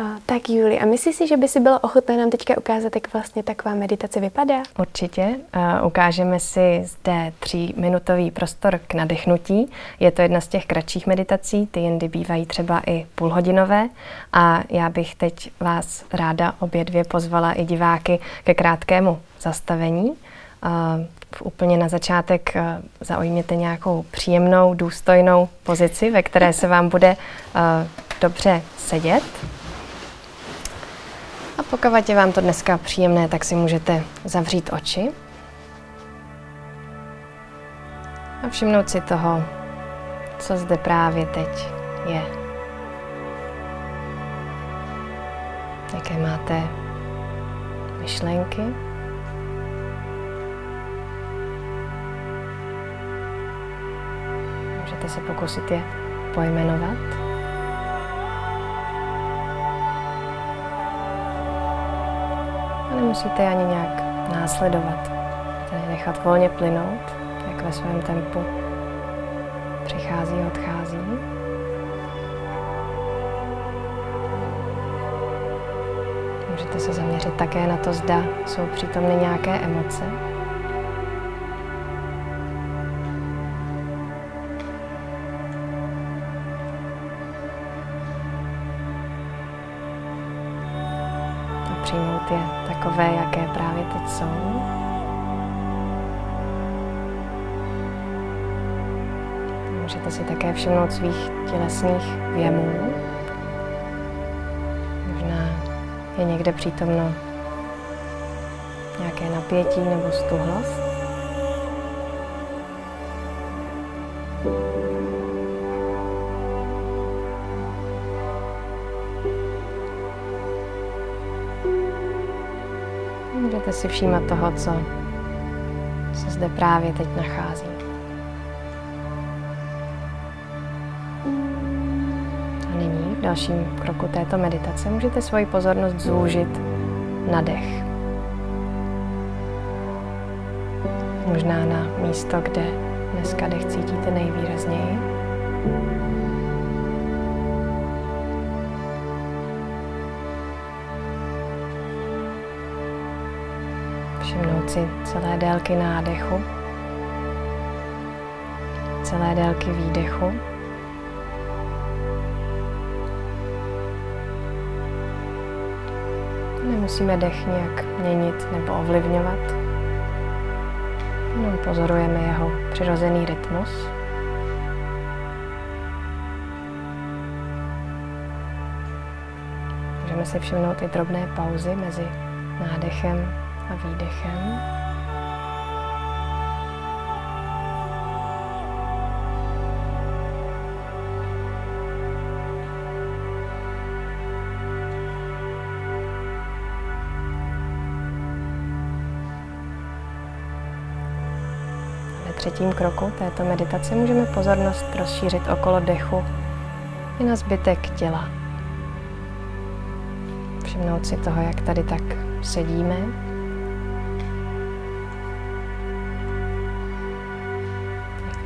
Uh, tak Juli, a myslíš si, že by si byla ochotná nám teďka ukázat, jak vlastně taková meditace vypadá? Určitě. Ukážeme si zde tříminutový prostor k nadechnutí. Je to jedna z těch kratších meditací, ty jindy bývají třeba i půlhodinové a já bych teď vás ráda obě dvě pozvala i diváky ke krátkému zastavení. Uh, úplně na začátek zaujměte nějakou příjemnou, důstojnou pozici, ve které se vám bude dobře sedět. A pokud je vám to dneska příjemné, tak si můžete zavřít oči a všimnout si toho, co zde právě teď je. Jaké máte myšlenky? Můžete se pokusit je pojmenovat. A nemusíte ani nějak následovat. Můžete nechat volně plynout, jak ve svém tempu přichází a odchází. Můžete se zaměřit také na to, zda jsou přítomny nějaké emoce. Přijmout je takové, jaké právě teď jsou. Můžete si také všimnout svých tělesných věmů. Možná je někde přítomno nějaké napětí nebo stuhlost. Můžete si všímat toho, co se zde právě teď nachází. A nyní v dalším kroku této meditace můžete svoji pozornost zúžit na dech. Možná na místo, kde dneska dech cítíte nejvýrazněji. Všimnout si celé délky nádechu, celé délky výdechu. Nemusíme dech nějak měnit nebo ovlivňovat. Jenom pozorujeme jeho přirozený rytmus. Můžeme si všimnout i drobné pauzy mezi nádechem a výdechem. Ve třetím kroku této meditace můžeme pozornost rozšířit okolo dechu i na zbytek těla. Všimnout si toho, jak tady tak sedíme,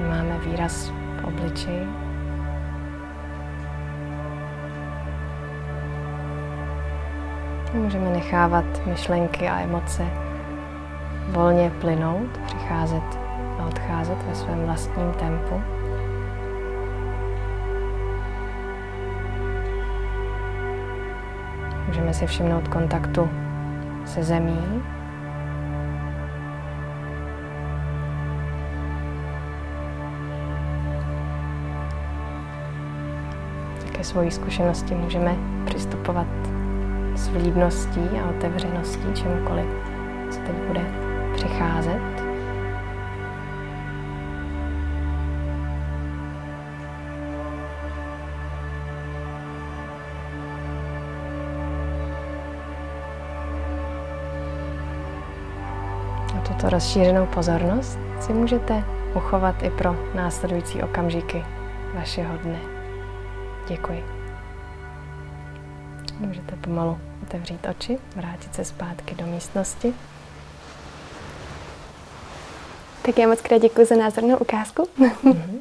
Máme výraz v obličeji. Můžeme nechávat myšlenky a emoce volně plynout, přicházet a odcházet ve svém vlastním tempu. Můžeme si všimnout kontaktu se zemí, ke svojí zkušenosti můžeme přistupovat s vlídností a otevřeností čemukoliv, co teď bude přicházet. A tuto rozšířenou pozornost si můžete uchovat i pro následující okamžiky vašeho dne. Děkuji. Můžete pomalu otevřít oči, vrátit se zpátky do místnosti. Tak já moc krát děkuji za názornou ukázku. Mm-hmm.